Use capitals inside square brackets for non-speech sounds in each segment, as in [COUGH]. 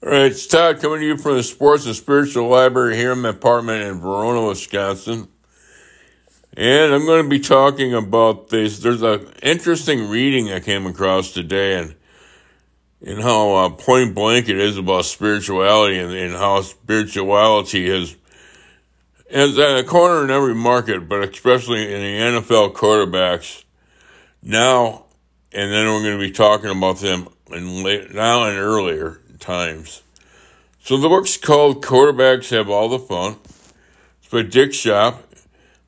All right, it's Todd coming to you from the Sports and Spiritual Library here in my apartment in Verona, Wisconsin. And I'm going to be talking about this. There's an interesting reading I came across today and, and how uh, point blank it is about spirituality and, and how spirituality is, is at a corner in every market, but especially in the NFL quarterbacks now. And then we're going to be talking about them in late, now and earlier times. So the book's called Quarterbacks Have All the Fun. It's by Dick Schaap.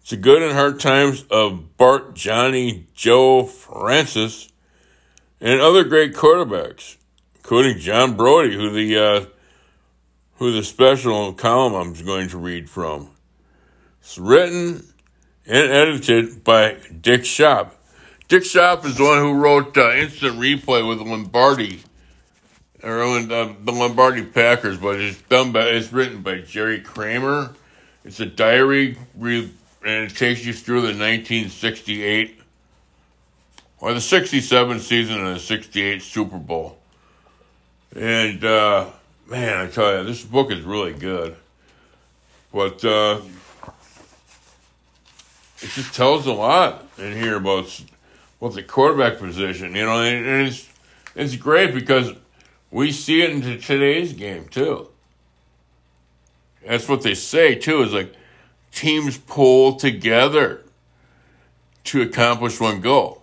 It's the good and hard times of Bart, Johnny, Joe, Francis, and other great quarterbacks, including John Brodie, who the uh, who the special column I'm going to read from. It's written and edited by Dick Schaap. Dick Schaap is the one who wrote uh, Instant Replay with Lombardi uh, the Lombardi Packers, but it's done by it's written by Jerry Kramer. It's a diary, and it takes you through the 1968 or the 67 season and the 68 Super Bowl. And uh, man, I tell you, this book is really good. But uh, it just tells a lot in here about about the quarterback position, you know, and it's it's great because we see it in today's game too. That's what they say too. Is like teams pull together to accomplish one goal.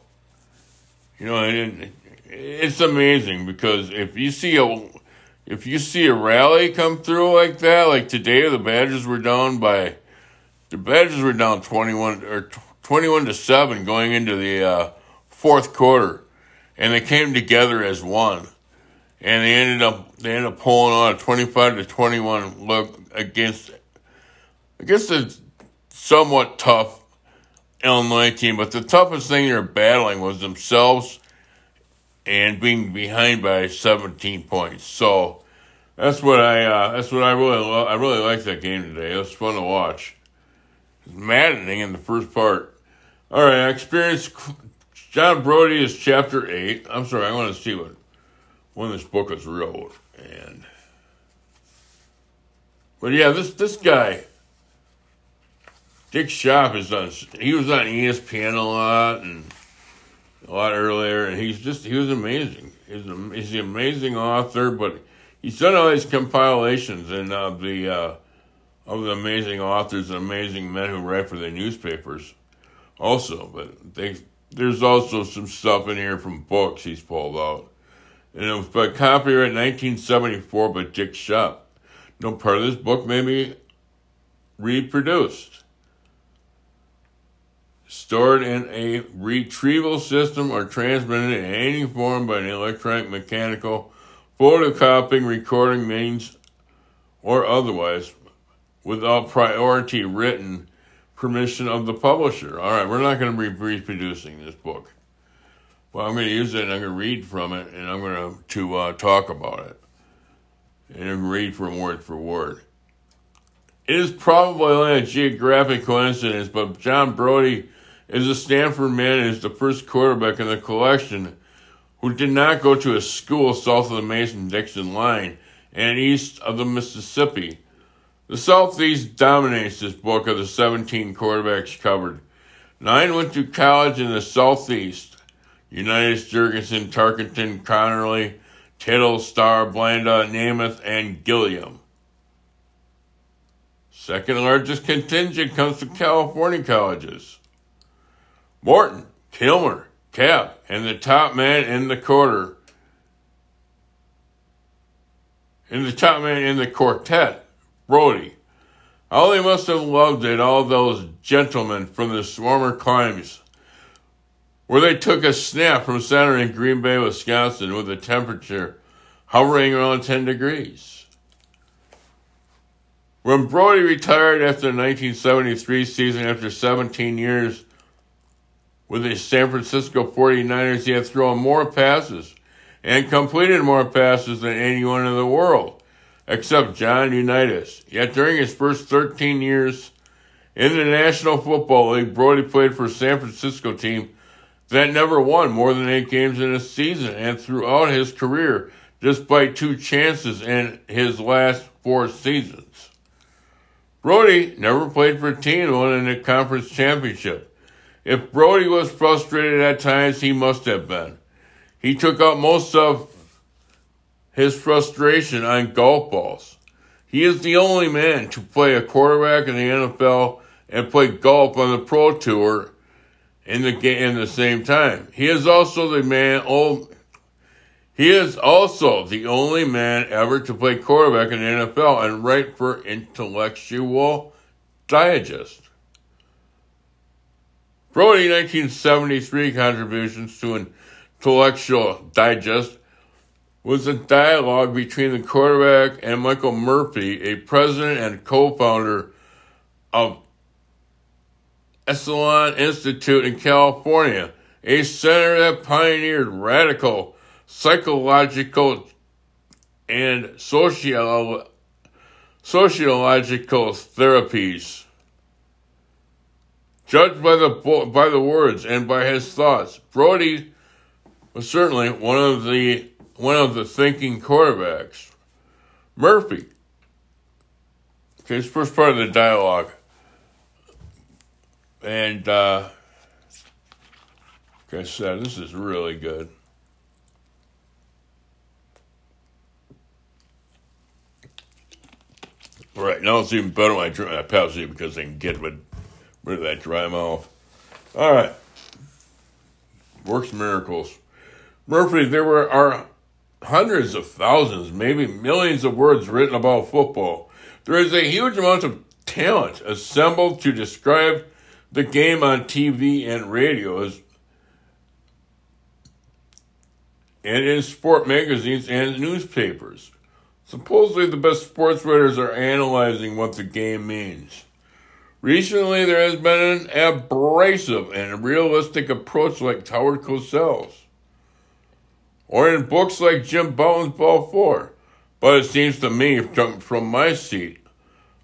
You know, and it's amazing because if you see a if you see a rally come through like that, like today, the Badgers were down by the Badgers were down twenty one or twenty one to seven going into the uh, fourth quarter, and they came together as one and they ended up they ended up pulling on a twenty five to twenty one look against against a somewhat tough Illinois team, but the toughest thing they're battling was themselves and being behind by seventeen points. So that's what I uh, that's what I really lo- I really liked that game today. It was fun to watch. Maddening in the first part. All right, I experienced John Brodie is chapter eight. I'm sorry, I want to see what when this book was wrote. And but yeah, this this guy, Dick Schaap, is done. He was on ESPN a lot and a lot earlier, and he's just he was amazing. He's a, he's an amazing author, but he's done all these compilations and uh, the uh, of the amazing authors and amazing men who write for the newspapers, also. But they, there's also some stuff in here from books he's pulled out and it was by copyright 1974 by Dick Schaap. No part of this book may be reproduced. Stored in a retrieval system or transmitted in any form by an electronic, mechanical, photocopying, recording means, or otherwise, without priority written permission of the publisher. All right, we're not going to be reproducing this book. Well, I'm going to use it and I'm going to read from it and I'm going to, to uh, talk about it and read from word for word. It is probably only a geographic coincidence, but John Brodie is a Stanford man and is the first quarterback in the collection who did not go to a school south of the Mason Dixon line and east of the Mississippi. The Southeast dominates this book of the 17 quarterbacks covered. Nine went to college in the Southeast. Unitas, Jurgensen, Tarkenton, Conerly, Tittle, Starr, Blanda, Namath, and Gilliam. Second largest contingent comes from California colleges. Morton, Kilmer, Kapp, and the top man in the quarter. In the top man in the quartet, Brodie. How they must have loved it, all those gentlemen from the swarmer climes where they took a snap from center in Green Bay, Wisconsin, with a temperature hovering around 10 degrees. When Brodie retired after the 1973 season after 17 years with the San Francisco 49ers, he had thrown more passes and completed more passes than anyone in the world, except John Unitas. Yet during his first 13 years in the National Football League, Brodie played for San Francisco team that never won more than eight games in a season, and throughout his career, despite two chances in his last four seasons. Brodie never played for a team winning the conference championship. If Brodie was frustrated at times, he must have been. He took out most of his frustration on golf balls. He is the only man to play a quarterback in the NFL and play golf on the Pro Tour in the in the same time. He is also the man. Oh, he is also the only man ever to play quarterback in the NFL and write for Intellectual Digest. Brodie 1973 contributions to Intellectual Digest was a dialogue between the quarterback and Michael Murphy, a president and co-founder of Esalen Institute in California, a center that pioneered radical psychological and sociological therapies. Judged by the by the words and by his thoughts, Brodie was certainly one of the one of the thinking quarterbacks. Murphy. Okay, it's first part of the dialogue. And uh, like I said, this is really good. All right, now it's even better when I drink my Pepsi because I can get rid, rid of that dry mouth. All right. Works miracles. Murphy, there were are hundreds of thousands, maybe millions of words written about football. There is a huge amount of talent assembled to describe the game on TV and radios and in sport magazines and newspapers. Supposedly, the best sports writers are analyzing what the game means. Recently, there has been an abrasive and realistic approach like Howard Cosell's, or in books like Jim Bouton's Ball 4. But it seems to me, from, my seat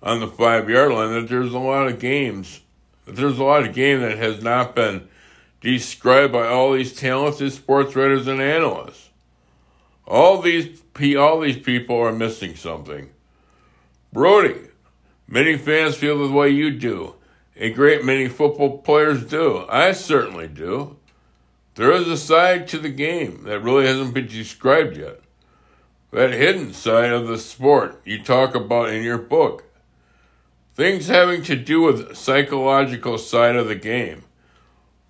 on the five yard line, that there's a lot of games, there's a lot of game that has not been described by all these talented sports writers and analysts. All these all these people are missing something. Brodie, many fans feel the way you do. A great many football players do. I certainly do. There is a side to the game that really hasn't been described yet. That hidden side of the sport you talk about in your book. Things having to do with psychological side of the game.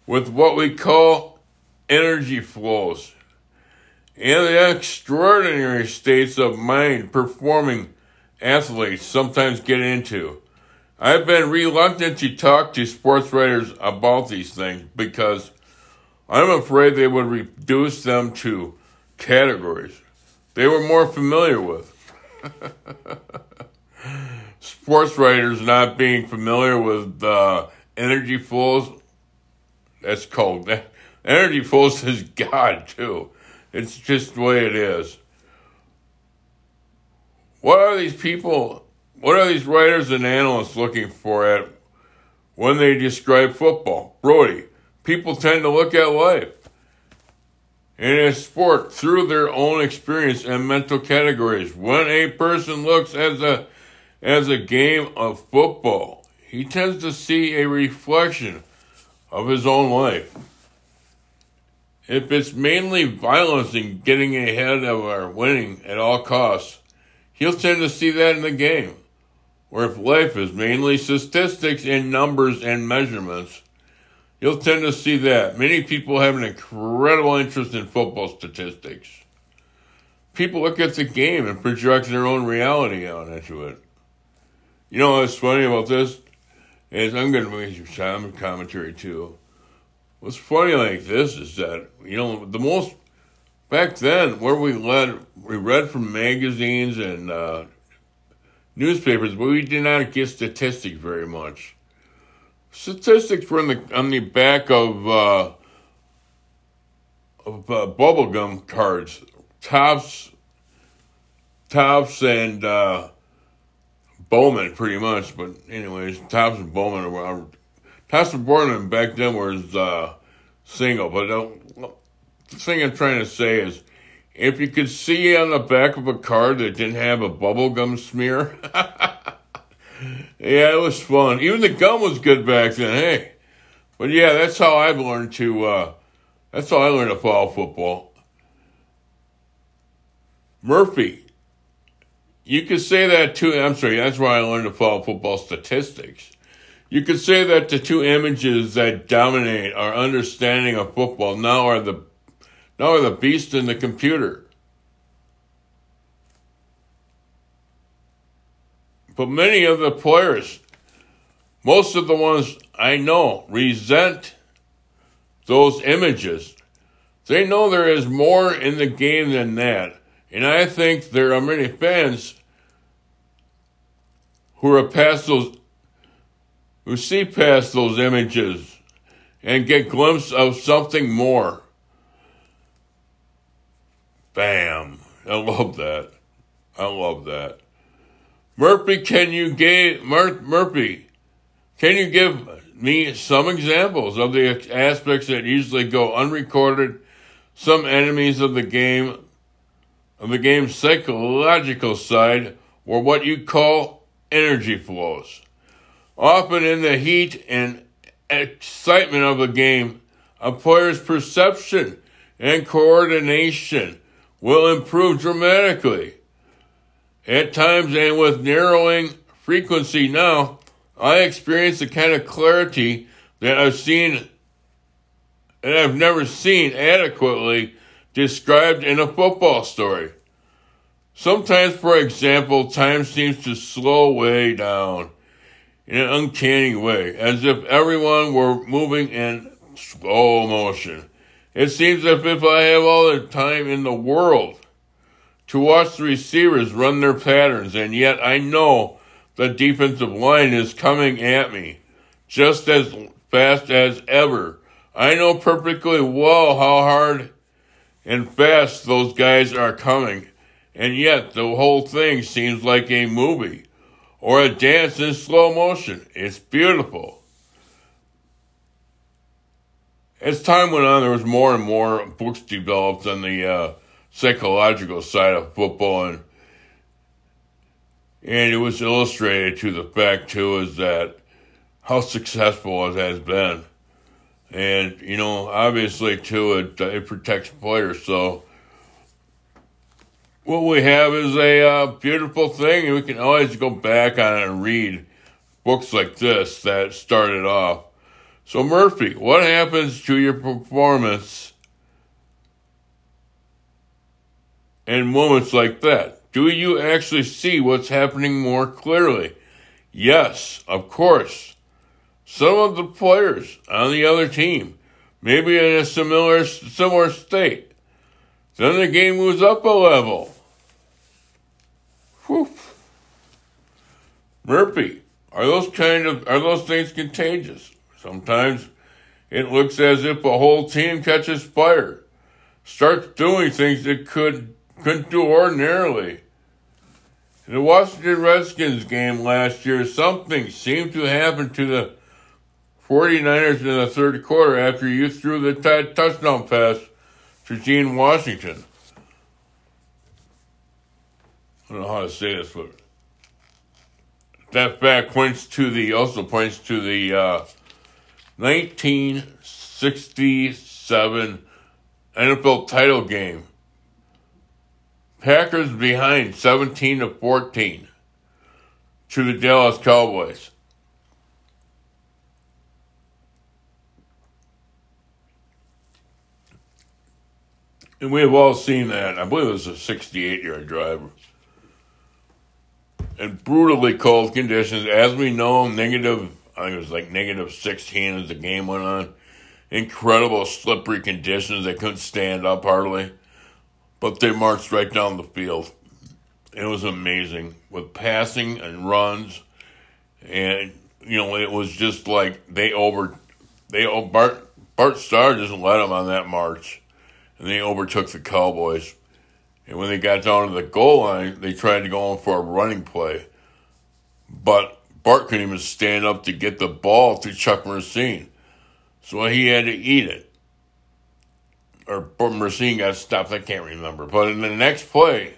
With what we call energy flows and the extraordinary states of mind performing athletes sometimes get into. I've been reluctant to talk to sports writers about these things because I'm afraid they would reduce them to categories they were more familiar with. [LAUGHS] sports writers not being familiar with uh, energy fools, that's called that [LAUGHS] energy fools is God too. It's just the way it is. What are these people, what are these writers and analysts looking for at when they describe football? Brodie, people tend to look at life and a sport through their own experience and mental categories. When a person looks at a as a game of football, he tends to see a reflection of his own life. If it's mainly violence and getting ahead of our winning at all costs, he'll tend to see that in the game. Or if life is mainly statistics and numbers and measurements, you'll tend to see that. Many people have an incredible interest in football statistics. People look at the game and project their own reality on into it. You know what's funny about this? Is I'm going to make some commentary too. What's funny like this is that you know the most back then where we led we read from magazines and uh, newspapers, but we did not get statistics very much. Statistics were on the on the back of uh, of uh, bubblegum cards, Topps, Topps and uh, Bowman, pretty much. But anyways, Thompson Bowman were Pastor Borman back then was uh, single, but the thing I'm trying to say is if you could see on the back of a car that didn't have a bubblegum smear. [LAUGHS] yeah, it was fun. Even the gum was good back then, hey. But yeah, that's how I've learned to, uh, that's how I learned to follow football. Murphy. You could say that too. I'm sorry, that's why I learned to follow football statistics. You could say that the two images that dominate our understanding of football now are the now are the beast and the computer. But many of the players, most of the ones I know, resent those images. They know there is more in the game than that. And I think there are many fans who are past those who see past those images and get glimpse of something more. Bam. I love that. I love that. Murphy, can you give Mur- Murphy? Can you give me some examples of the aspects that usually go unrecorded? Some enemies of the game, of the game's psychological side, or what you call energy flows. Often in the heat and excitement of a game, a player's perception and coordination will improve dramatically. At times and with narrowing frequency now, I experience the kind of clarity that I've seen and I've never seen adequately described in a football story. Sometimes, for example, time seems to slow way down in an uncanny way, as if everyone were moving in slow motion. It seems as if I have all the time in the world to watch the receivers run their patterns, and yet I know the defensive line is coming at me just as fast as ever. I know perfectly well how hard and fast those guys are coming, and yet the whole thing seems like a movie or a dance in slow motion. It's beautiful. As time went on, there was more and more books developed on the uh, psychological side of football, and and it was illustrated to the fact too is that how successful it has been, and you know obviously too it it protects players so what we have is a uh, beautiful thing, and we can always go back on it and read books like this that started off. So, Murphy, what happens to your performance in moments like that? Do you actually see what's happening more clearly? Yes, of course. Some of the players on the other team may be in a similar similar state. Then the game moves up a level. Whew. Murphy, are those kind of are those things contagious? Sometimes it looks as if a whole team catches fire, starts doing things it could couldn't do ordinarily. In the Washington Redskins game last year, something seemed to happen to the 49ers in the third quarter after you threw the t- touchdown pass to Gene Washington. I don't know how to say this, but that fact points to the also points to the uh, 1967 NFL title game. Packers behind 17 to 14 to the Dallas Cowboys. And we have all seen that. I believe it was a 68 yard drive in brutally cold conditions. As we know, negative, I think it was like negative 16 as the game went on. Incredible slippery conditions. They couldn't stand up hardly. But they marched right down the field. It was amazing with passing and runs. And, you know, it was just like they over, they, oh, Bart, Bart Starr just let them on that march. And they overtook the Cowboys. And when they got down to the goal line, they tried to go in for a running play. But Bart couldn't even stand up to get the ball to Chuck Mercein. So he had to eat it. or Mercein got stopped. I can't remember. But in the next play,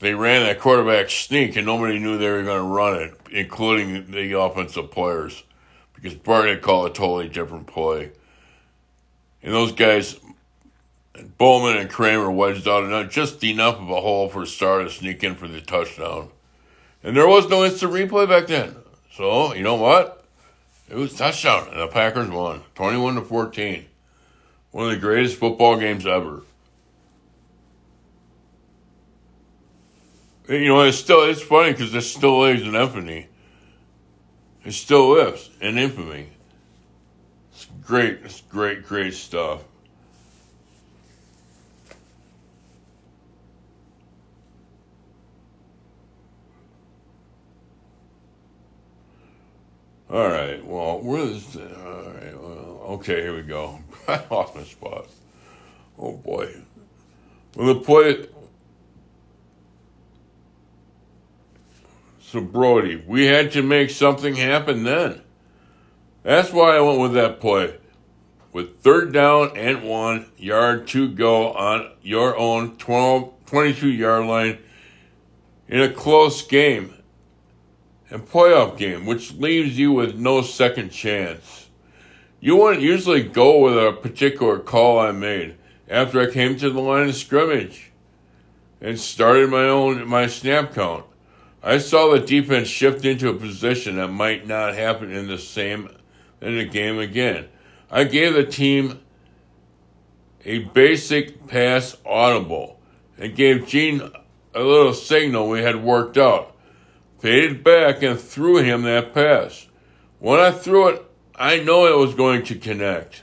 they ran that quarterback sneak, and nobody knew they were going to run it, including the offensive players, because Bart had called a totally different play. And those guys, Bowman and Kramer, wedged out enough, just enough of a hole for Starr to sneak in for the touchdown. And there was no instant replay back then. So, you know what? It was touchdown, and the Packers won 21 to 14. One of the greatest football games ever. You know, it's still it's funny because it still lives in infamy. It still lives in infamy. It's great. It's great, great stuff. All right. Well, where is it? All right. Well, okay. Here we go. [LAUGHS] I lost my spot. Oh boy. Well, the play. So Brodie, we had to make something happen then. That's why I went with that play. With third down and one yard to go on your own 12, 22 yard line in a close game and playoff game, which leaves you with no second chance. You wouldn't usually go with a particular call I made after I came to the line of scrimmage and started my own my snap count. I saw the defense shift into a position that might not happen in the same in the game again. I gave the team a basic pass audible and gave Gene a little signal we had worked out. Faded back and threw him that pass. When I threw it, I know it was going to connect.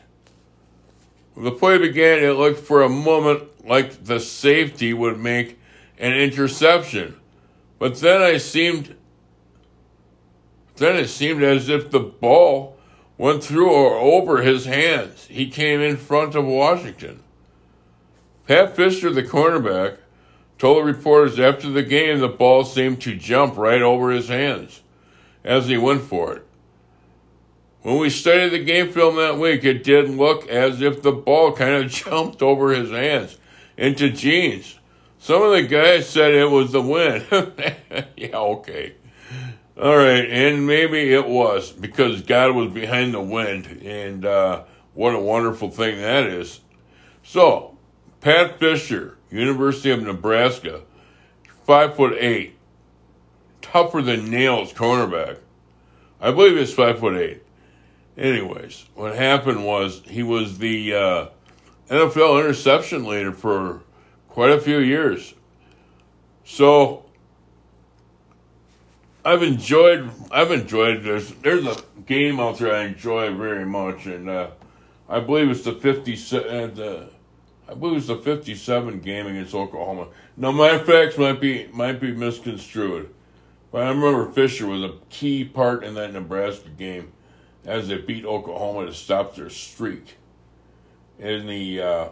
When the play began, it looked for a moment like the safety would make an interception. But then I seemed then it seemed as if the ball went through or over his hands. He came in front of Washington. Pat Fisher, the cornerback, told the reporters after the game the ball seemed to jump right over his hands as he went for it. When we studied the game film that week, it did look as if the ball kind of [LAUGHS] jumped over his hands into Gene's. Some of the guys said it was the wind. [LAUGHS] yeah, okay. All right, and maybe it was because God was behind the wind, and uh, what a wonderful thing that is. So, Pat Fisher, University of Nebraska, five foot eight, tougher than nails, cornerback. I believe he's five foot eight. Anyways, what happened was he was the uh, NFL interception leader for quite a few years. So I've enjoyed I've enjoyed this. There's a game out there I enjoy very much, and uh, I believe it's the fifty uh, the I believe it's the fifty seven game against Oklahoma. Now my facts might be might be misconstrued, but I remember Fisher was a key part in that Nebraska game as they beat Oklahoma to stop their streak in the uh,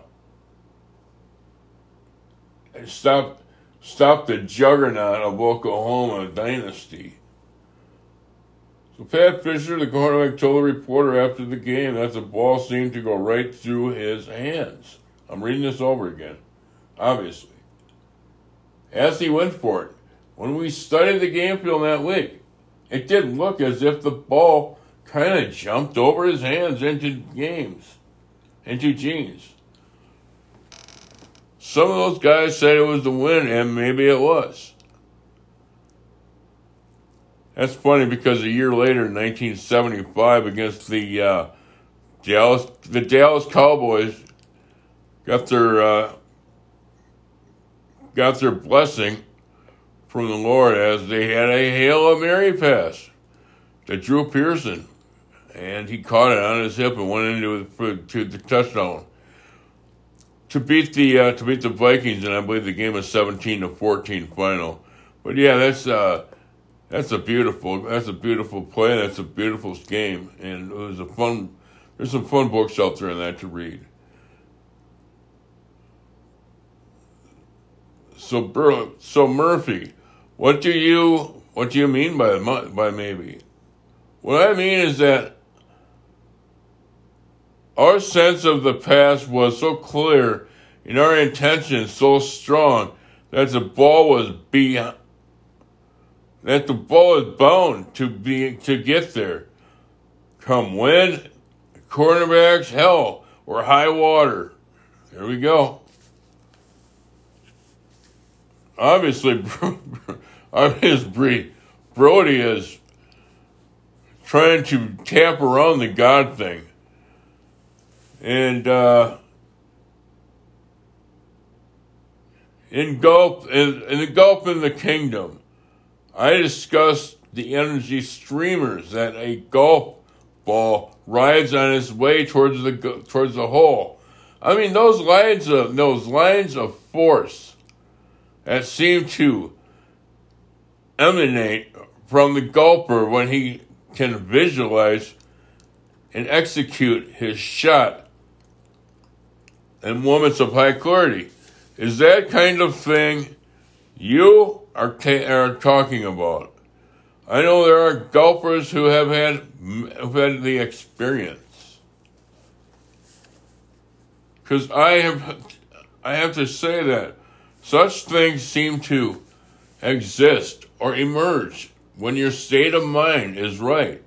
stop stop the juggernaut of Oklahoma dynasty. So Pat Fisher, the quarterback, told the reporter after the game that the ball seemed to go right through his hands. I'm reading this over again, obviously. As he went for it, when we studied the game film that week, it didn't look as if the ball kind of jumped over his hands into games, into Gene's. Some of those guys said it was the win, and maybe it was. That's funny because a year later, in 1975, against the uh, Dallas, the Dallas Cowboys got their uh, got their blessing from the Lord as they had a hail Mary pass to Drew Pearson, and he caught it on his hip and went into it to the touchdown to beat the uh, to beat the Vikings, and I believe the game was seventeen to fourteen final. But yeah, that's uh, that's a beautiful that's a beautiful play. That's a beautiful game, and it was a fun. There's some fun books out there in that to read. So, so Murphy, what do you what do you mean by by maybe? What I mean is that Our sense of the past was so clear and our intention so strong that the ball was beyond that the ball is bound to be to get there. Come wind, cornerbacks, hell, or high water. There we go. Obviously, [LAUGHS] obviously, Brodie is trying to tap around the God thing. And uh, engulf in, engulf in the kingdom. I discussed the energy streamers that a golf ball rides on its way towards the towards the hole. I mean those lines of those lines of force that seem to emanate from the golfer when he can visualize and execute his shot in moments of high clarity. Is that kind of thing you are, are talking about? I know there are golfers who have had who've had the experience. Because I have, I have to say that such things seem to exist or emerge when your state of mind is right.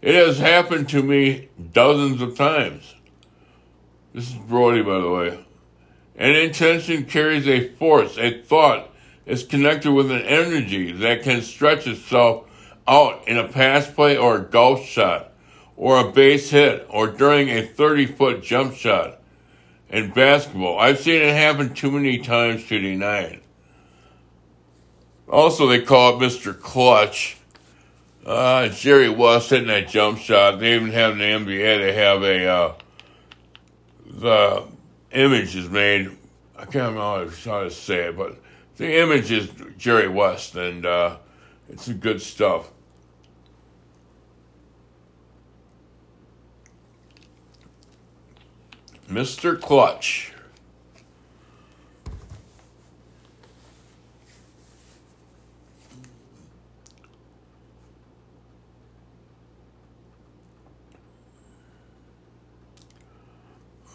It has happened to me dozens of times. This is Brodie, by the way. An intention carries a force, a thought is connected with an energy that can stretch itself out in a pass play or a golf shot, or a base hit, or during a 30 foot jump shot. In basketball, I've seen it happen too many times to deny it. Also, they call it Mr. Clutch. Uh, Jerry West hitting that jump shot. They even have the NBA, they have a, uh, the image is made. I can't remember how to say it, but the image is Jerry West, and uh, it's good stuff. Mr. Clutch.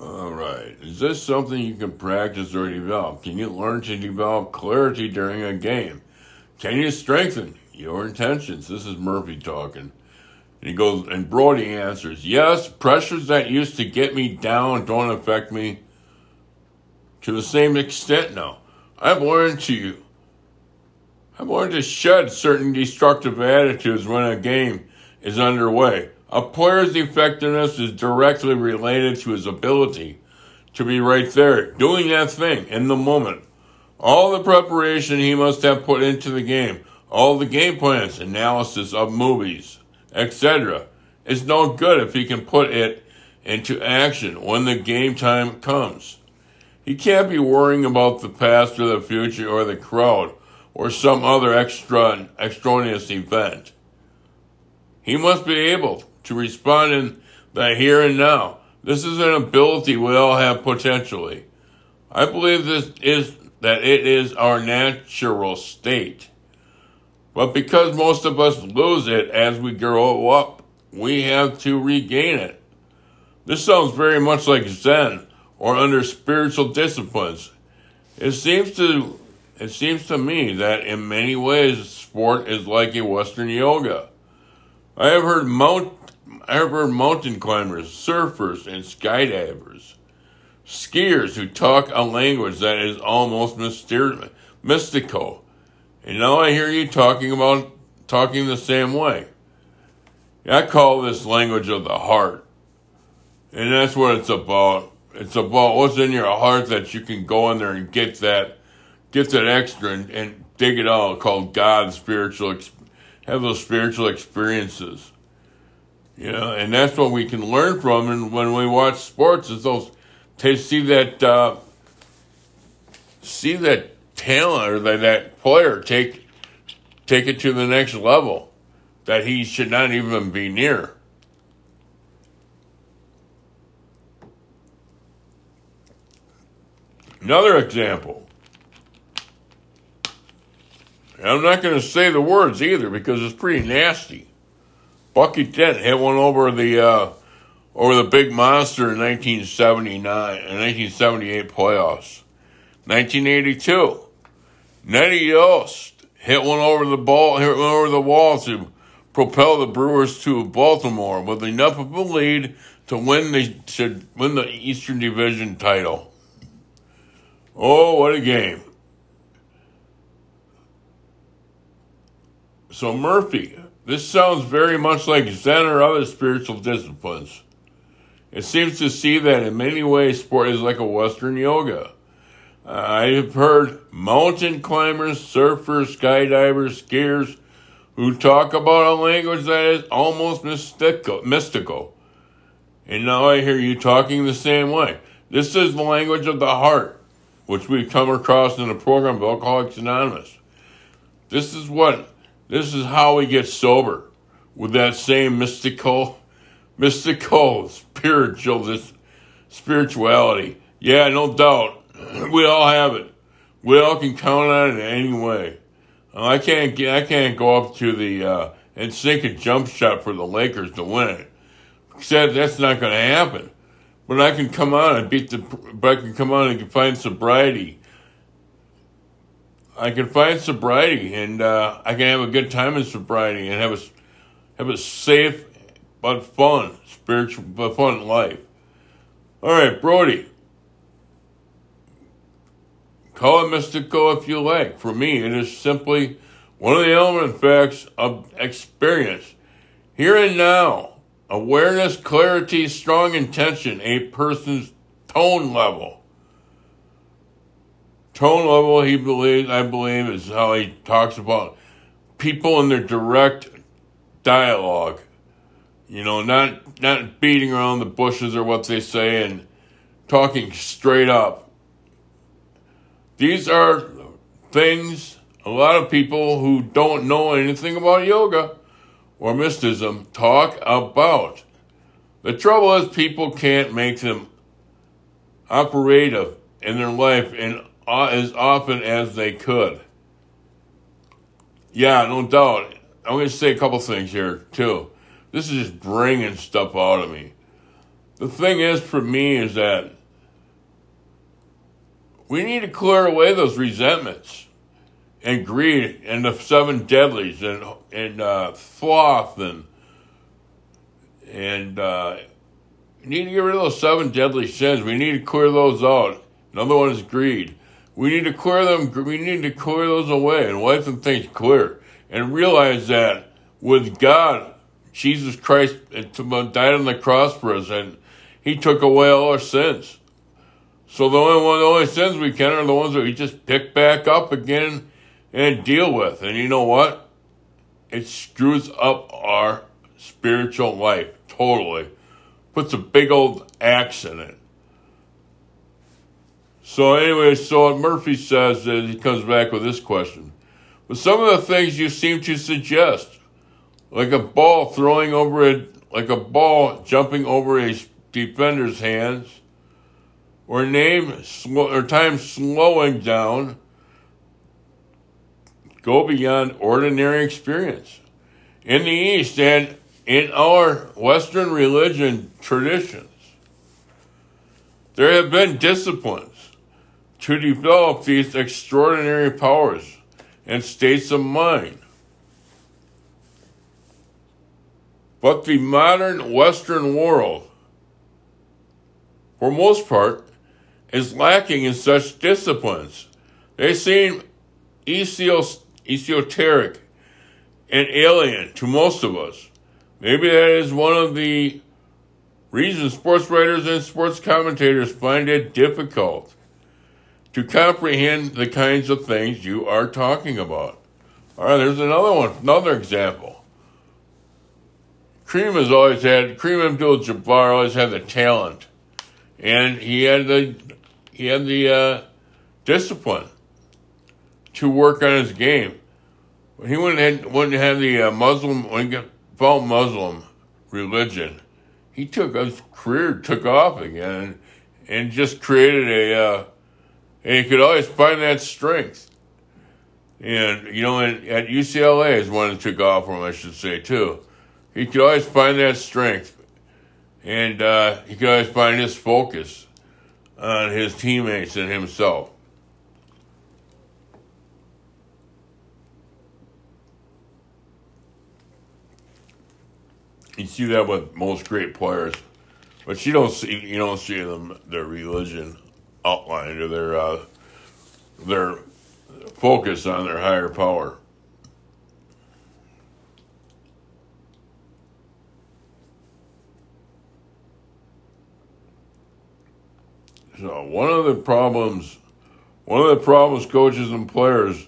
All right. Is this something you can practice or develop? Can you learn to develop clarity during a game? Can you strengthen your intentions? This is Murphy talking. And he goes, and Brodie answers, Yes, pressures that used to get me down don't affect me to the same extent now. I've learned to I've learned to shed certain destructive attitudes when a game is underway. A player's effectiveness is directly related to his ability to be right there, doing that thing in the moment. All the preparation he must have put into the game, all the game plans, analysis of movies, etc., It's no good if he can put it into action when the game time comes. He can't be worrying about the past or the future or the crowd or some other extra extraneous event. He must be able to respond in the here and now. This is an ability we all have potentially. I believe this is that it is our natural state. But because most of us lose it as we grow up, we have to regain it. This sounds very much like Zen or under spiritual disciplines. It seems to it seems to me that in many ways sport is like a Western yoga. I have heard mount I have heard mountain climbers, surfers, and skydivers, skiers who talk a language that is almost myster- mystical. And now I hear you talking about talking the same way. I call this language of the heart. And that's what it's about. It's about what's in your heart that you can go in there and get that, get that extra and, and dig it out called God's spiritual, have those spiritual experiences. You know, and that's what we can learn from. And when we watch sports, is those to see that uh, see that talent or that, that player take take it to the next level that he should not even be near. Another example. I'm not going to say the words either because it's pretty nasty. Bucky Dent hit one over the uh, over the big monster in 1979 and 1978 playoffs. 1982, Nettie Yost hit one over the ball, hit one over the wall to propel the Brewers to Baltimore with enough of a lead to win the to win the Eastern Division title. Oh, what a game! So Murphy, this sounds very much like Zen or other spiritual disciplines. It seems to see that in many ways sport is like a Western yoga. I have heard mountain climbers, surfers, skydivers, skiers who talk about a language that is almost mystical, mystical. And now I hear you talking the same way. This is the language of the heart, which we've come across in the program of Alcoholics Anonymous. This is what, this is how we get sober with that same mystical, mystical, [LAUGHS] spiritual, this spirituality. Yeah, no doubt. We all have it. We all can count on it any way. I can't I can't go up to the uh, and sink a jump shot for the Lakers to win it. Said that's not going to happen. But I can come on and beat the. But I can come on and find sobriety. I can find sobriety, and uh, I can have a good time in sobriety, and have a have a safe but fun spiritual but fun life. All right, Brodie. Call it mystical if you like. For me, it is simply one of the element facts of experience. Here and now, awareness, clarity, strong intention, a person's tone level. Tone level, he believes, I believe, is how he talks about people in their direct dialogue. You know, not not beating around the bushes or what they say and talking straight up these are things a lot of people who don't know anything about yoga or mysticism talk about. The trouble is, people can't make them operative in their life in, uh, as often as they could. Yeah, no doubt. I'm going to say a couple things here, too. This is just bringing stuff out of me. The thing is, for me, is that we need to clear away those resentments and greed and the seven deadlies and and uh, sloth and and uh, need to get rid of those seven deadly sins. We need to clear those out. Another one is greed. We need to clear them. We need to clear those away and wipe them things clear and realize that with God, Jesus Christ died on the cross for us and He took away all our sins. So the only one, the only sins we can are the ones that we just pick back up again and deal with. And you know what? It screws up our spiritual life totally. Puts a big old axe in it. So anyway, so Murphy says that he comes back with this question. But some of the things you seem to suggest, like a ball throwing over it, like a ball jumping over a defender's hands, or name or time slowing down go beyond ordinary experience. In the East and in our Western religion traditions, there have been disciplines to develop these extraordinary powers and states of mind. But the modern Western world, for most part, is lacking in such disciplines. They seem esoteric and alien to most of us. Maybe that is one of the reasons sports writers and sports commentators find it difficult to comprehend the kinds of things you are talking about. All right, there's another one, another example. Kareem has always had, Kareem Abdul-Jabbar always had the talent, and he had the he had the uh, discipline to work on his game. He went and wouldn't have the uh, Muslim, when he found Muslim religion, he took his career took off again and, and just created a. Uh, and he could always find that strength. And you know, and at UCLA is one that took off from, I should say too. He could always find that strength, And uh, he could always find his focus on his teammates and himself. You see that with most great players, but you don't see you don't see them their religion outlined or their uh, their focus on their higher power. So one of the problems, one of the problems coaches and players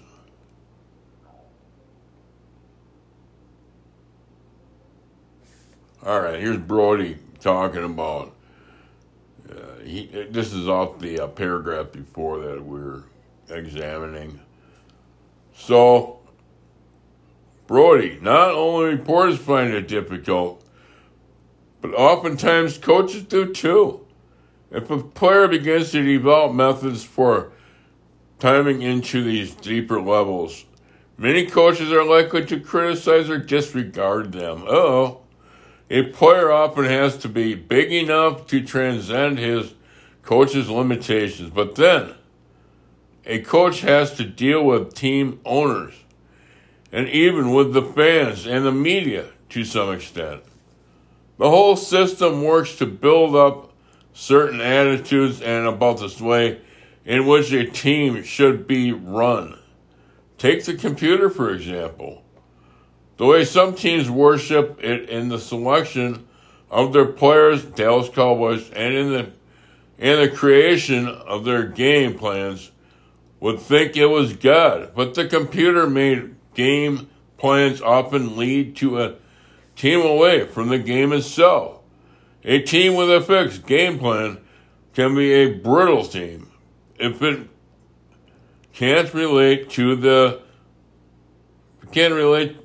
All right, here's Brodie talking about. Uh, he, this is off the uh, paragraph before that we're examining. So, Brodie, not only reporters find it difficult, but oftentimes coaches do too. If a player begins to develop methods for timing into these deeper levels, many coaches are likely to criticize or disregard them. Oh, a player often has to be big enough to transcend his coach's limitations, but then a coach has to deal with team owners and even with the fans and the media to some extent. The whole system works to build up certain attitudes and about this way in which a team should be run. Take the computer, for example. The way some teams worship it in the selection of their players, Dallas Cowboys, and in the in the creation of their game plans, would think it was God. But the computer made game plans often lead to a team away from the game itself. A team with a fixed game plan can be a brittle team if it can't relate to the can't relate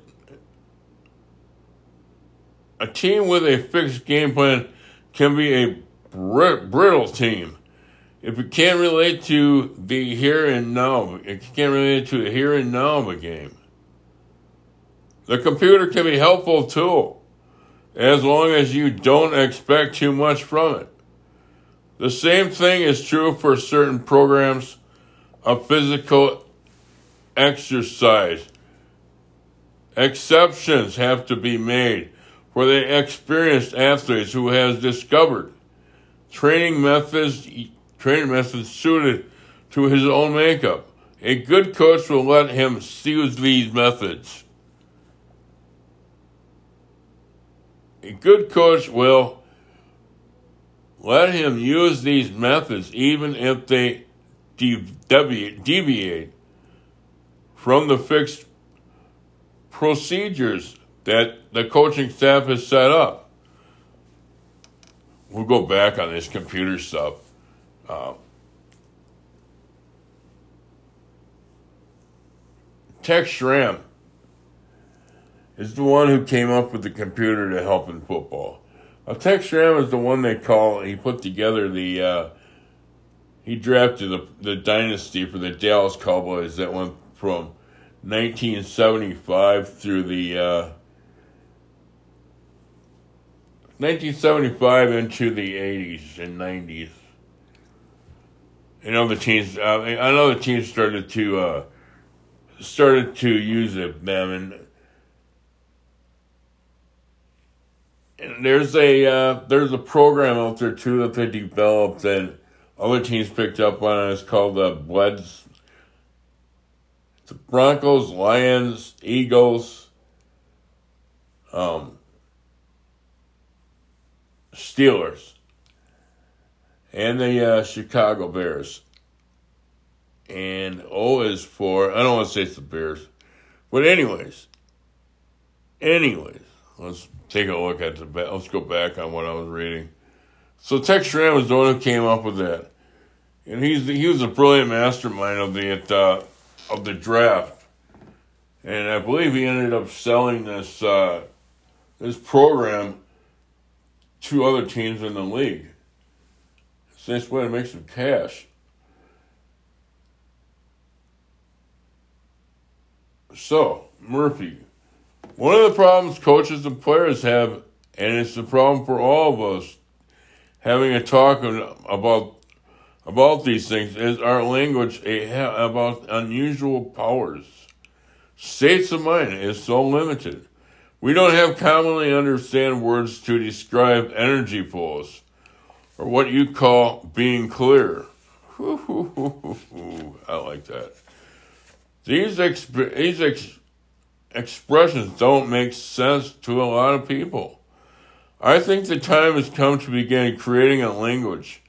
a team with a fixed game plan can be a brittle team if it can't relate to the here and now. It can't relate to the here and now of a game. The computer can be helpful too as long as you don't expect too much from it. The same thing is true for certain programs of physical exercise. Exceptions have to be made for the experienced athletes who has discovered training methods training methods suited to his own makeup. A good coach will let him use these methods. A good coach will let him use these methods even if they deviate from the fixed procedures that the coaching staff has set up. We'll go back on this computer stuff. Uh, Tex Schramm is the one who came up with the computer to help in football. Now, Tex Schramm is the one they call, he put together the, uh, he drafted the, the dynasty for the Dallas Cowboys that went from 1975 through the, uh, 1975 into the 80s and 90s. You know the teams. Uh, I know the teams started to uh, started to use it, them, and there's a uh, there's a program out there too that they developed and other teams picked up on it. It's called the Bleds. The Broncos, Lions, Eagles, um, Steelers, and the uh, Chicago Bears. And O is for I don't want to say it's the Bears, but anyways, anyways, let's take a look at the. Let's go back on what I was reading. So Tex Schramm was the one who came up with that, and he's he was a brilliant mastermind of the uh, of the draft, and I believe he ended up selling this uh, this program to other teams in the league. It's a nice way to make some cash. So Murphy one of the problems coaches and players have, and it's a problem for all of us, having a talk about about these things is our language eh, a, about unusual powers. States of mind is so limited. We don't have commonly understand words to describe energy flows, or what you call being clear. [LAUGHS] I like that. These exp- these ex- expressions don't make sense to a lot of people. I think the time has come to begin creating a language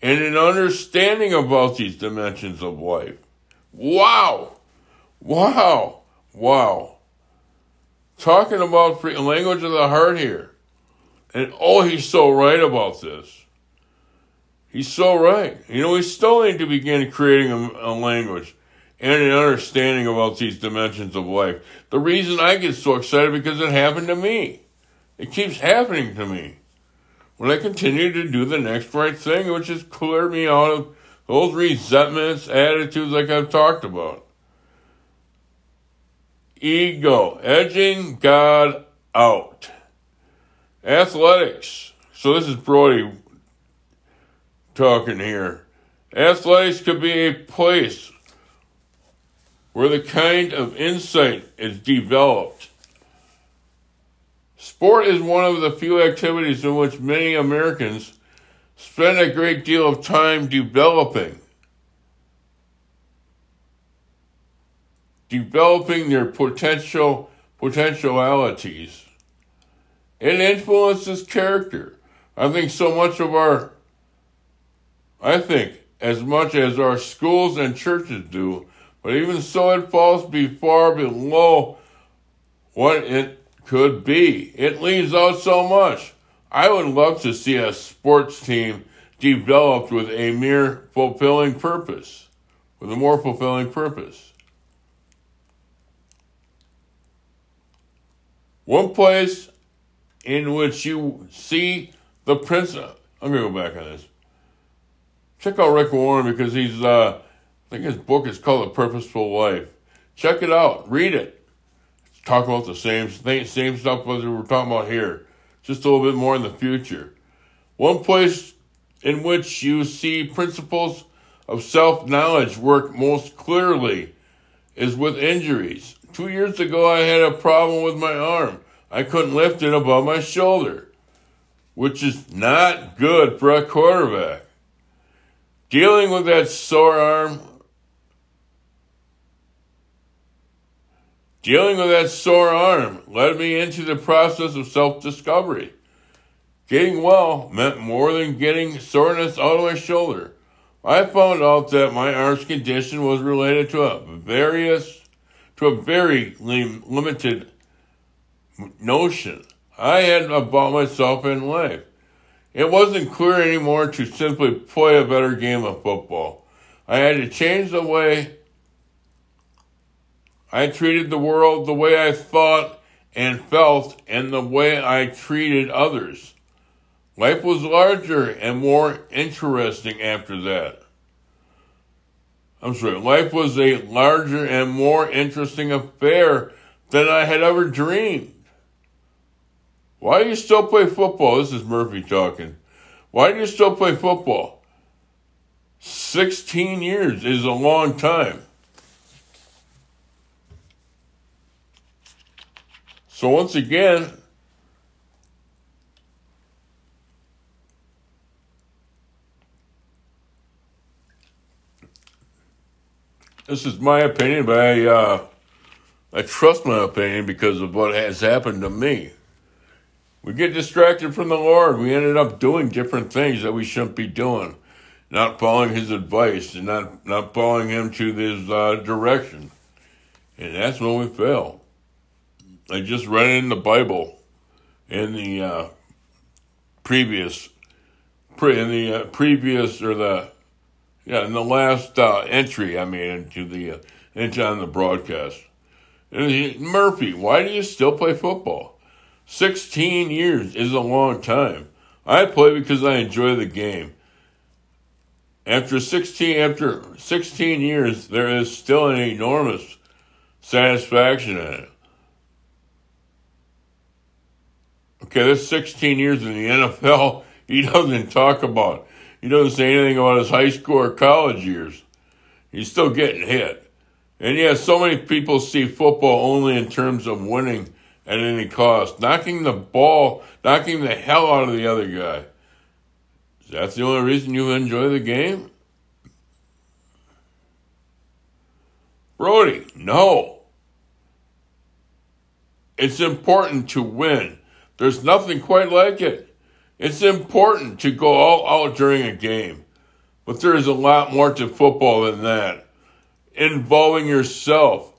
and an understanding about these dimensions of life. Wow! Wow! Wow! talking about free language of the heart here. And oh, he's so right about this. He's so right. You know, we still need to begin creating a, a language and an understanding about these dimensions of life. The reason I get so excited because it happened to me. It keeps happening to me. When I continue to do the next right thing, which is clear me out of those resentments, attitudes like I've talked about ego, edging God out. Athletics. So this is Brodie talking here. Athletics could be a place where the kind of insight is developed. Sport is one of the few activities in which many Americans spend a great deal of time developing. developing their potential potentialities. It influences character. I think so much of our, I think as much as our schools and churches do, but even so, it falls be far below what it could be. It leaves out so much. I would love to see a sports team developed with a mere fulfilling purpose, with a more fulfilling purpose. One place in which you see the prince. I'm gonna go back on this. Check out Rick Warren because he's. Uh, I think his book is called The Purposeful Life. Check it out. Read it. Talk about the same thing, same stuff as we were talking about here. Just a little bit more in the future. One place in which you see principles of self knowledge work most clearly is with injuries. Two years ago, I had a problem with my arm. I couldn't lift it above my shoulder, which is not good for a quarterback. Dealing with that sore arm, dealing with that sore arm led me into the process of self discovery. Getting well meant more than getting soreness out of my shoulder. I found out that my arm's condition was related to a various to a very limited notion I had about myself in life. It wasn't clear anymore to simply play a better game of football. I had to change the way I treated the world, the way I thought and felt, and the way I treated others. Life was larger and more interesting after that. I'm sorry, life was a larger and more interesting affair than I had ever dreamed. Why do you still play football? This is Murphy talking. Why do you still play football? 16 years is a long time. So, once again, This is my opinion, but I uh, I trust my opinion because of what has happened to me. We get distracted from the Lord. We ended up doing different things that we shouldn't be doing, not following His advice and not not following Him to His uh, direction, and that's when we fail. I just read in the Bible, in the uh, previous, pre, in the uh, previous or the yeah, in the last uh, entry I made into the uh, into on the broadcast. And he, Murphy, why do you still play football? Sixteen years is a long time. I play because I enjoy the game. After sixteen after sixteen years, there is still an enormous satisfaction in it. Okay, this 16 years in the NFL [LAUGHS] he doesn't talk about. He doesn't say anything about his high school or college years. He's still getting hit. And yeah, so many people see football only in terms of winning at any cost, knocking the ball, knocking the hell out of the other guy. That's the only reason you enjoy the game? Brodie, no. It's important to win. There's nothing quite like it. It's important to go all out during a game. But there is a lot more to football than that. Involving yourself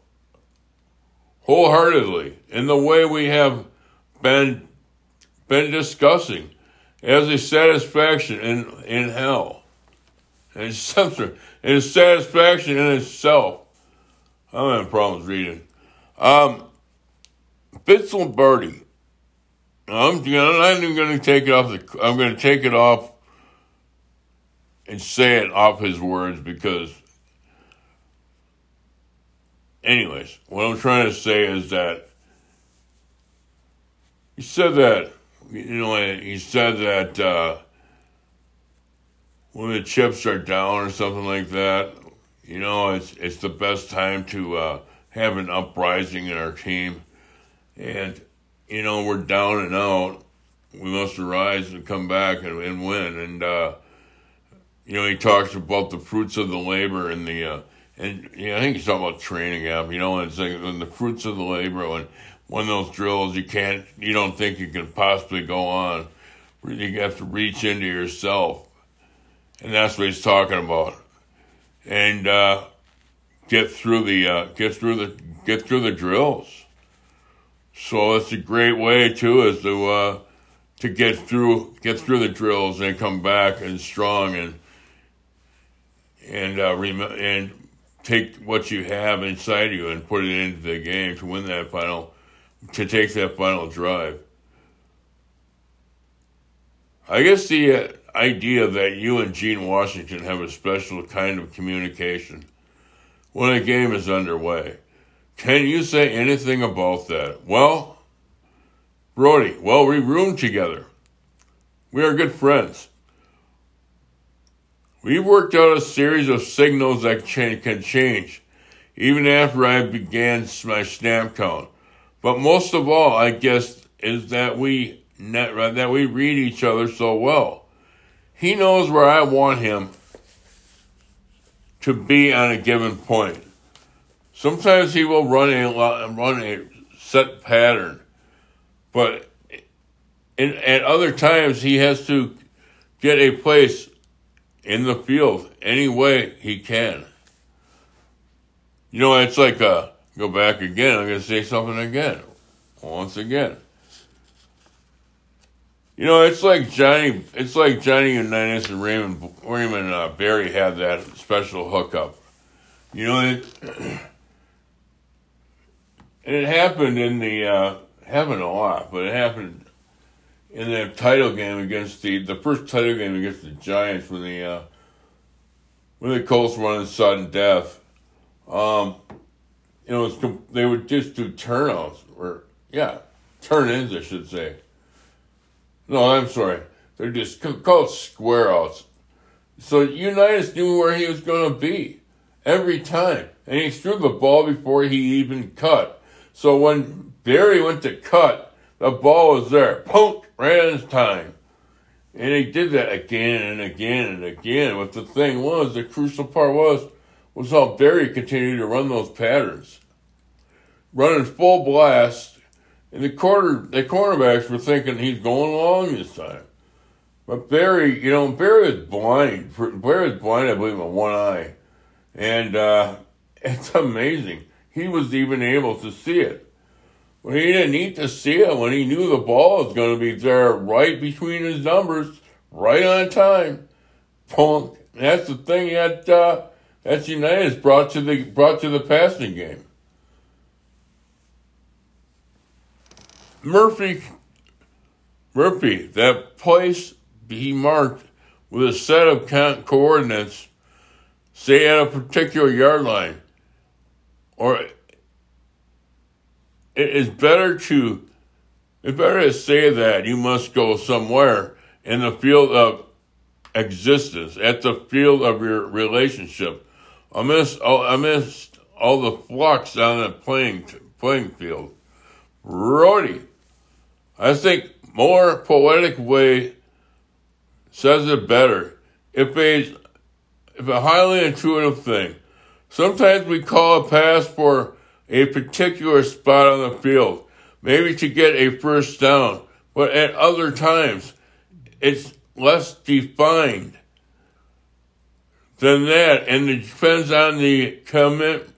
wholeheartedly in the way we have been been discussing as a satisfaction in, in hell. And [LAUGHS] something and satisfaction in itself. I'm having problems reading. Um, Vince Lombardi. I'm, I'm not even going to take it off the. I'm going to take it off and say it off his words because. Anyways, what I'm trying to say is that he said that you know he said that uh, when the chips are down or something like that, you know it's it's the best time to uh, have an uprising in our team and you know we're down and out. We must arise and come back and, and win. And uh, you know he talks about the fruits of the labor and the uh, and you know, I think he's talking about training up. You know, and it's like the fruits of the labor when when those drills you can't you don't think you can possibly go on. You have to reach into yourself, and that's what he's talking about. And uh, get through the uh, get through the get through the drills so it's a great way too, is to uh, to get through get through the drills and come back and strong and and uh, rem- and take what you have inside you and put it into the game to win that final to take that final drive. I guess the uh, idea that you and Gene Washington have a special kind of communication when a game is underway. Can you say anything about that? Well, Brodie, well, we roomed together. We are good friends. We've worked out a series of signals that can change, even after I began my snap count. But most of all, I guess, is that we uh, that we read each other so well. He knows where I want him to be on a given point. Sometimes he will run a run a set pattern, but in, at other times he has to get a place in the field any way he can. You know, it's like uh, go back again. I'm going to say something again, once again. You know, it's like Johnny. It's like Johnny Unitas and Raymond Raymond uh, Berry had that special hookup. You know, it, [CLEARS THROAT] it happened in the uh, happened a lot, but it happened in the title game against the the first title game against the Giants when the uh, when the Colts were on sudden death. Um, you know, was, they would just do turnouts or yeah, turn-ins, I should say. No, I'm sorry. They're just called square outs. So Unitas knew where he was going to be every time, and he threw the ball before he even cut. So when Berry went to cut, the ball was there. Punk, on his time. And he did that again and again and again. But the thing was, the crucial part was, was how Berry continued to run those patterns. Running full blast. And the quarter, the cornerbacks were thinking he's going long this time. But Berry, you know, Berry was blind. Berry was blind, I believe, in one eye. And uh, [LAUGHS] it's amazing he was even able to see it. Well, he didn't need to see it when he knew the ball was going to be there right between his numbers, right on time. Punk. That's the thing that uh, that Unitas brought to the brought to the passing game. Murphy, Murphy, that place he marked with a set of coordinates, say at a particular yard line or it is better to it's better to say that you must go somewhere in the field of existence, at the field of your relationship, amidst all, amidst all the flux on the playing playing field. Brodie, I think more poetic way says it better. If a if a highly intuitive thing, sometimes we call a pass for a particular spot on the field, maybe to get a first down, but at other times it's less defined than that, and it depends on the commit,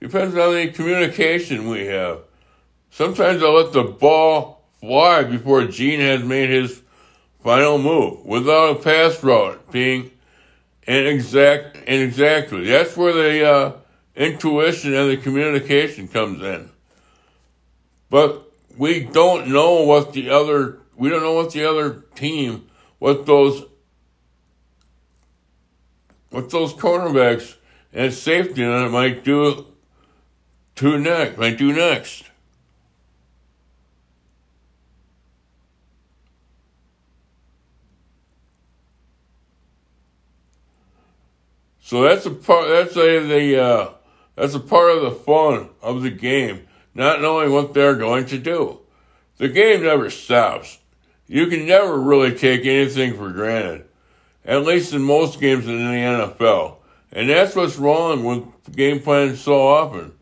depends on the communication we have. Sometimes I let the ball fly before Gene has made his final move without a pass route being an exact and exactly. That's where the uh, intuition and the communication comes in. But we don't know what the other we don't know what the other team what those what those cornerbacks and safety might do to next might do next. So that's a part. That's a the uh, that's a part of the fun of the game, not knowing what they're going to do. The game never stops. You can never really take anything for granted, at least in most games in the NFL. And that's what's wrong with game planning so often,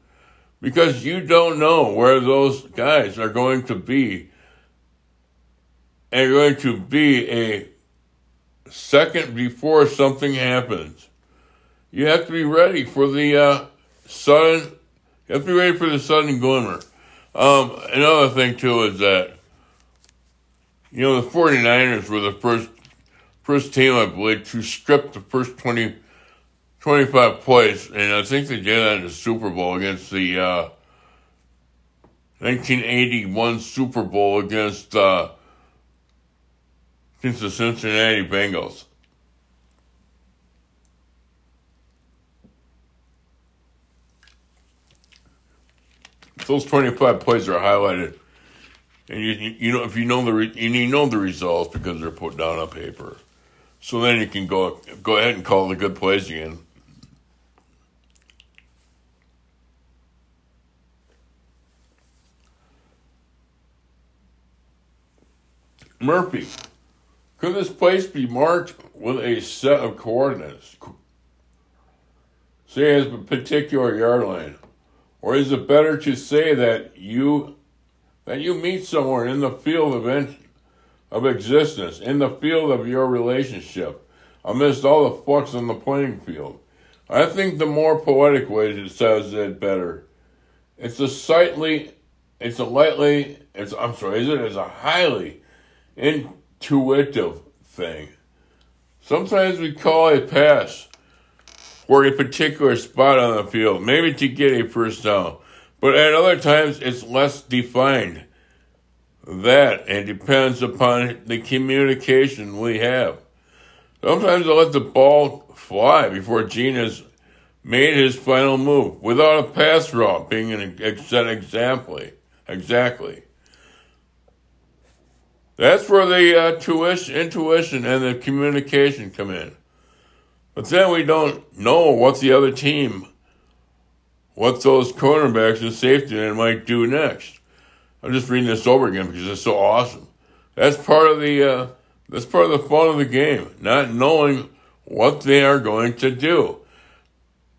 because you don't know where those guys are going to be, and going to be a second before something happens you have to be ready for the uh, sudden. You have to be ready for the sudden glimmer. Um, another thing too is that you know the 49ers were the first first team I believe to strip the first 20, 25 plays, and I think they did that in the Super Bowl against the uh, 1981 Super Bowl against uh, against the Cincinnati Bengals. Those 25 plays are highlighted, and you, you know if you know the re, you know the results because they're put down on paper, so then you can go go ahead and call the good plays again. Murphy, could this place be marked with a set of coordinates? Say as a particular yard line. Or is it better to say that you that you meet someone in the field of in, of existence, in the field of your relationship, amidst all the flux on the playing field? I think the more poetic way to says it better. It's a slightly, it's a lightly, it's I'm sorry, is? It's a highly intuitive thing. Sometimes we call a pass for a particular spot on the field, maybe to get a first down. But at other times, it's less defined. That and depends upon the communication we have. Sometimes I let the ball fly before Gene has made his final move without a pass route being an set exactly. Exactly. That's where the uh, tuition, intuition and the communication come in. But then we don't know what the other team, what those cornerbacks and safety net might do next. I'm just reading this over again because it's so awesome. That's part of the uh, that's part of the fun of the game, not knowing what they are going to do.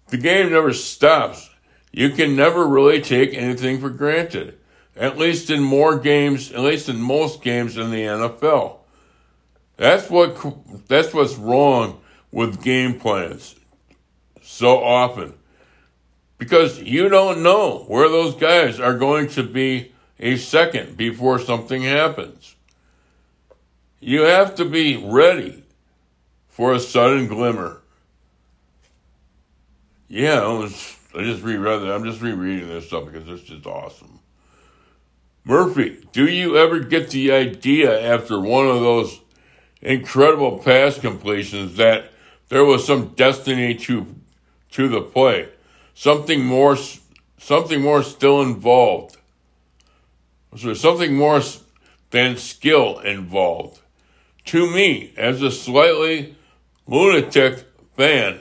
The game never stops. You can never really take anything for granted. At least in more games, at least in most games in the NFL. That's what that's what's wrong with game plans so often because you don't know where those guys are going to be a second before something happens. You have to be ready for a sudden glimmer. Yeah, I, was, I just reread it. I'm just rereading this stuff because it's just awesome. Murphy, do you ever get the idea after one of those incredible pass completions that there was some destiny to to the play. Something more something more still involved. So something more than skill involved. to me, as a slightly lunatic fan,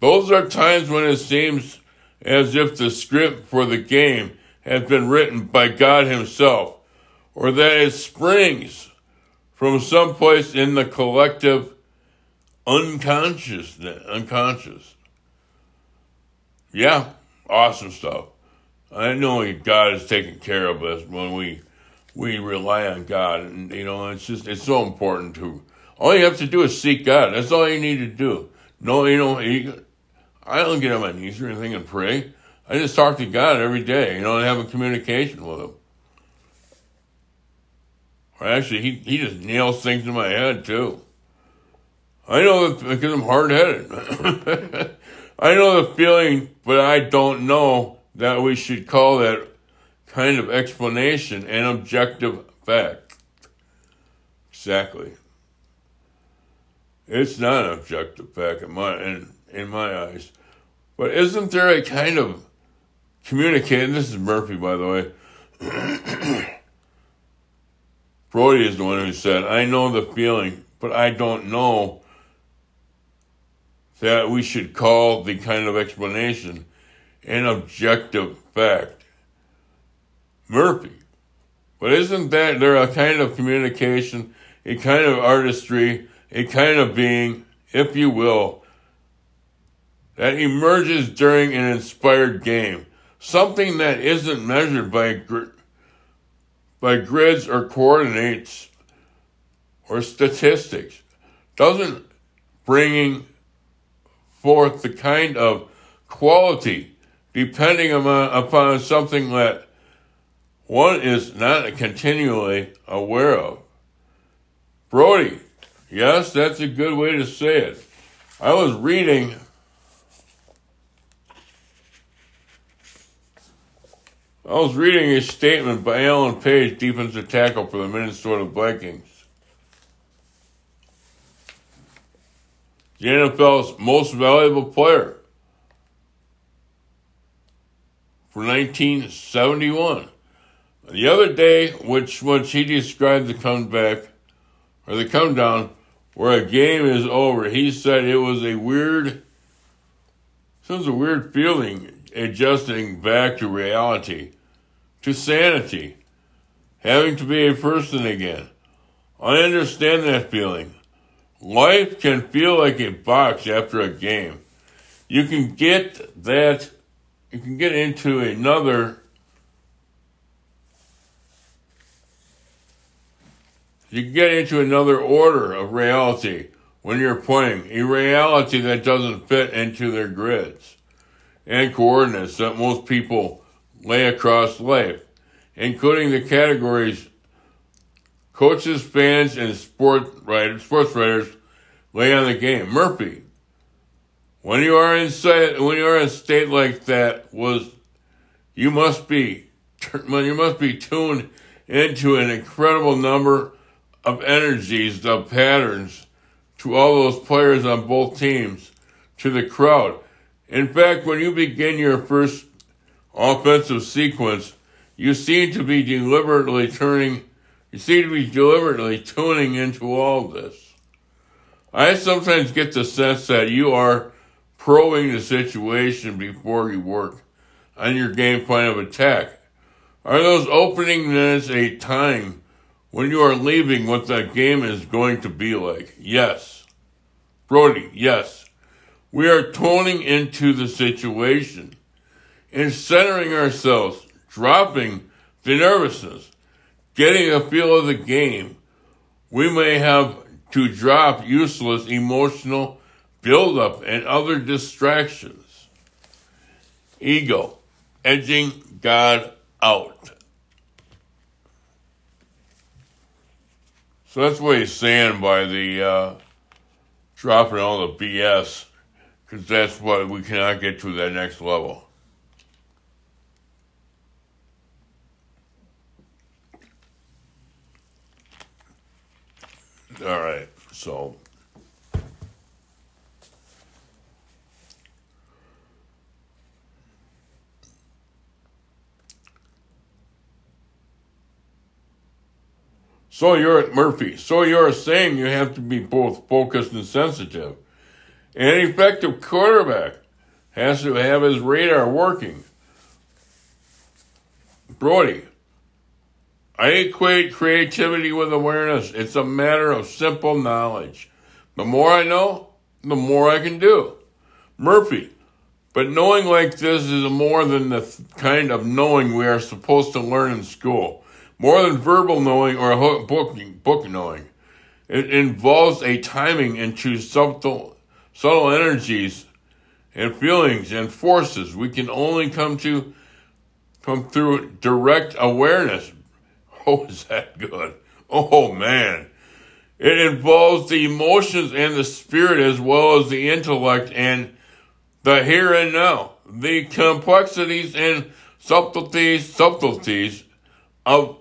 those are times when it seems as if the script for the game has been written by God Himself, or that it springs from someplace in the collective unconscious. Unconscious. Yeah, awesome stuff. I know God is taking care of us when we we rely on God, and you know it's just it's so important to. All you have to do is seek God. That's all you need to do. No, you know, I don't get on my knees or anything and pray. I just talk to God every day, you know, and have a communication with Him. Or actually, He He just nails things in my head too. I know that because I'm hard headed. [LAUGHS] I know the feeling, but I don't know that we should call that kind of explanation an objective fact. Exactly. It's not an objective fact in my in, in my eyes. But isn't there a kind of communicating? This is Murphy, by the way. [COUGHS] Brodie is the one who said, I know the feeling, but I don't know that we should call the kind of explanation an objective fact. Murphy. But isn't that there a kind of communication, a kind of artistry, a kind of being, if you will, that emerges during an inspired game? Something that isn't measured by, by grids or coordinates or statistics. Doesn't bringing forth the kind of quality depending upon something that one is not continually aware of. Brodie, yes, that's a good way to say it. I was reading I was reading a statement by Alan Page, defensive tackle for the Minnesota Vikings. The NFL's most valuable player for 1971. The other day, which which he described the comeback or the come down, where a game is over, he said it was a weird, it was a weird feeling adjusting back to reality, to sanity, having to be a person again. I understand that feeling. Life can feel like a box after a game. You can get that, you can get into another you get into another order of reality when you're playing, a reality that doesn't fit into their grids and coordinates that most people lay across life, including the categories coaches, fans, and sport writers, sports writers lay on the game. Murphy, when you are in state, when you are in a state like that, was you must be [LAUGHS] you must be tuned into an incredible number of energies, of patterns to all those players on both teams, to the crowd. In fact, when you begin your first offensive sequence, you seem to be deliberately turning, you seem to be deliberately tuning into all this. I sometimes get the sense that you are probing the situation before you work on your game plan of attack. Are those opening minutes a time when you are leaving what that game is going to be like. Yes. Brodie, yes. We are toning into the situation and centering ourselves, dropping the nervousness, getting a feel of the game. We may have to drop useless emotional buildup and other distractions. Ego, edging God out. So that's what he's saying by the uh, dropping all the BS, because that's what we cannot get to that next level. All right, so So you're at Murphy. So you're saying you have to be both focused and sensitive. An effective quarterback has to have his radar working. Brodie, I equate creativity with awareness. It's a matter of simple knowledge. The more I know, the more I can do. Murphy, but knowing like this is more than the kind of knowing we are supposed to learn in school more than verbal knowing or book, book knowing. It involves a timing into subtle, subtle energies and feelings and forces we can only come to come through direct awareness. [LAUGHS] Oh, is that good? Oh man. It involves the emotions and the spirit as well as the intellect and the here and now. The complexities and subtleties, subtleties of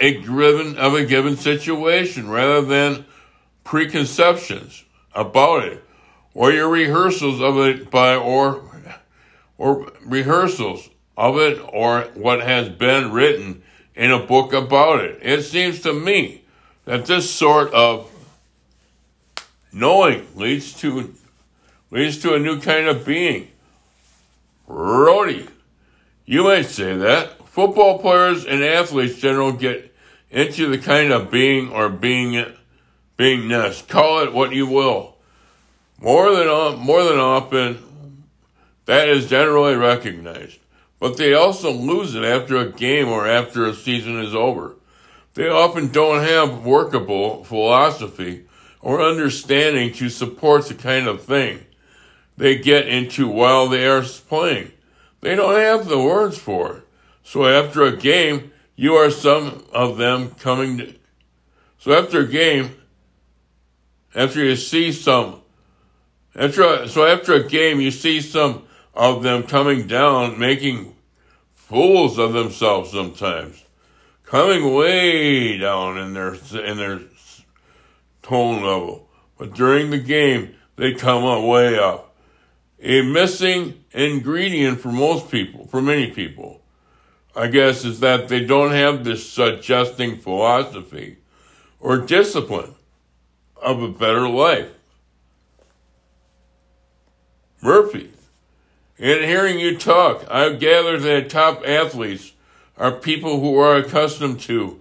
a given of a given situation rather than preconceptions about it or your rehearsals of it by or or rehearsals of it or what has been written in a book about it. It seems to me that this sort of knowing leads to leads to a new kind of being. Brodie, you might say that. Football players and athletes generally get into the kind of being or being beingness. Call it what you will. More than more than often, that is generally recognized. But they also lose it after a game or after a season is over. They often don't have workable philosophy or understanding to support the kind of thing they get into while they are playing. They don't have the words for it. So after a game, you are some of them coming. To, so after a game, after you see some, after so after a game, you see some of them coming down, making fools of themselves sometimes, coming way down in their in their tone level. But during the game, they come way up. A missing ingredient for most people, for many people I guess, is that they don't have this suggesting philosophy or discipline of a better life. Murphy, in hearing you talk, I've gathered that top athletes are people who are accustomed to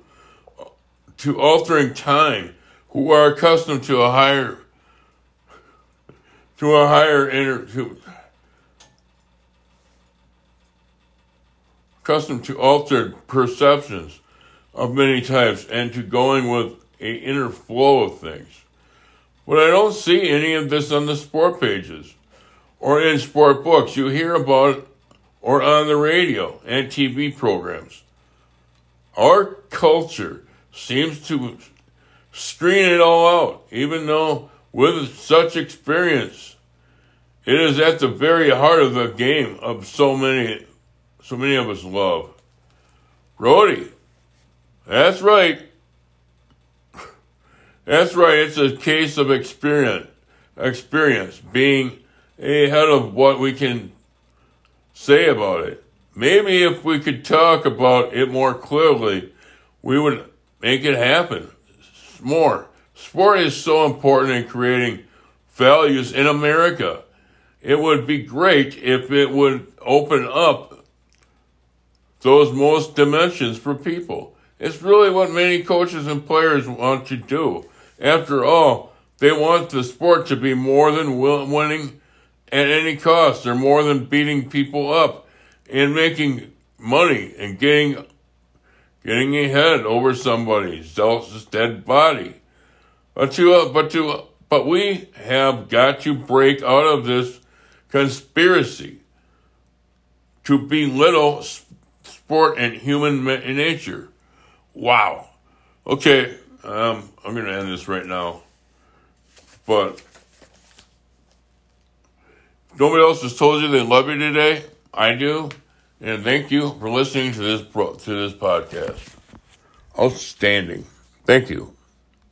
to altering time, who are accustomed to a higher to a higher inner to accustomed to altered perceptions of many types and to going with a inner flow of things. But I don't see any of this on the sport pages or in sport books. You hear about it or on the radio and TV programs. Our culture seems to screen it all out, even though with such experience, it is at the very heart of the game of so many so many of us love. Brodie, that's right. That's right. It's a case of experience, experience being ahead of what we can say about it. Maybe if we could talk about it more clearly, we would make it happen more. Sport is so important in creating values in America. It would be great if it would open up those most dimensions for people. It's really what many coaches and players want to do. After all, they want the sport to be more than winning at any cost. They're more than beating people up and making money and getting getting ahead over somebody's else's dead body. But to uh, but to but we have got to break out of this conspiracy to belittle sport and human nature. Wow. Okay, um, I'm going to end this right now. But nobody else has told you they love you today, I do. And thank you for listening to this to this podcast. Outstanding. Thank you.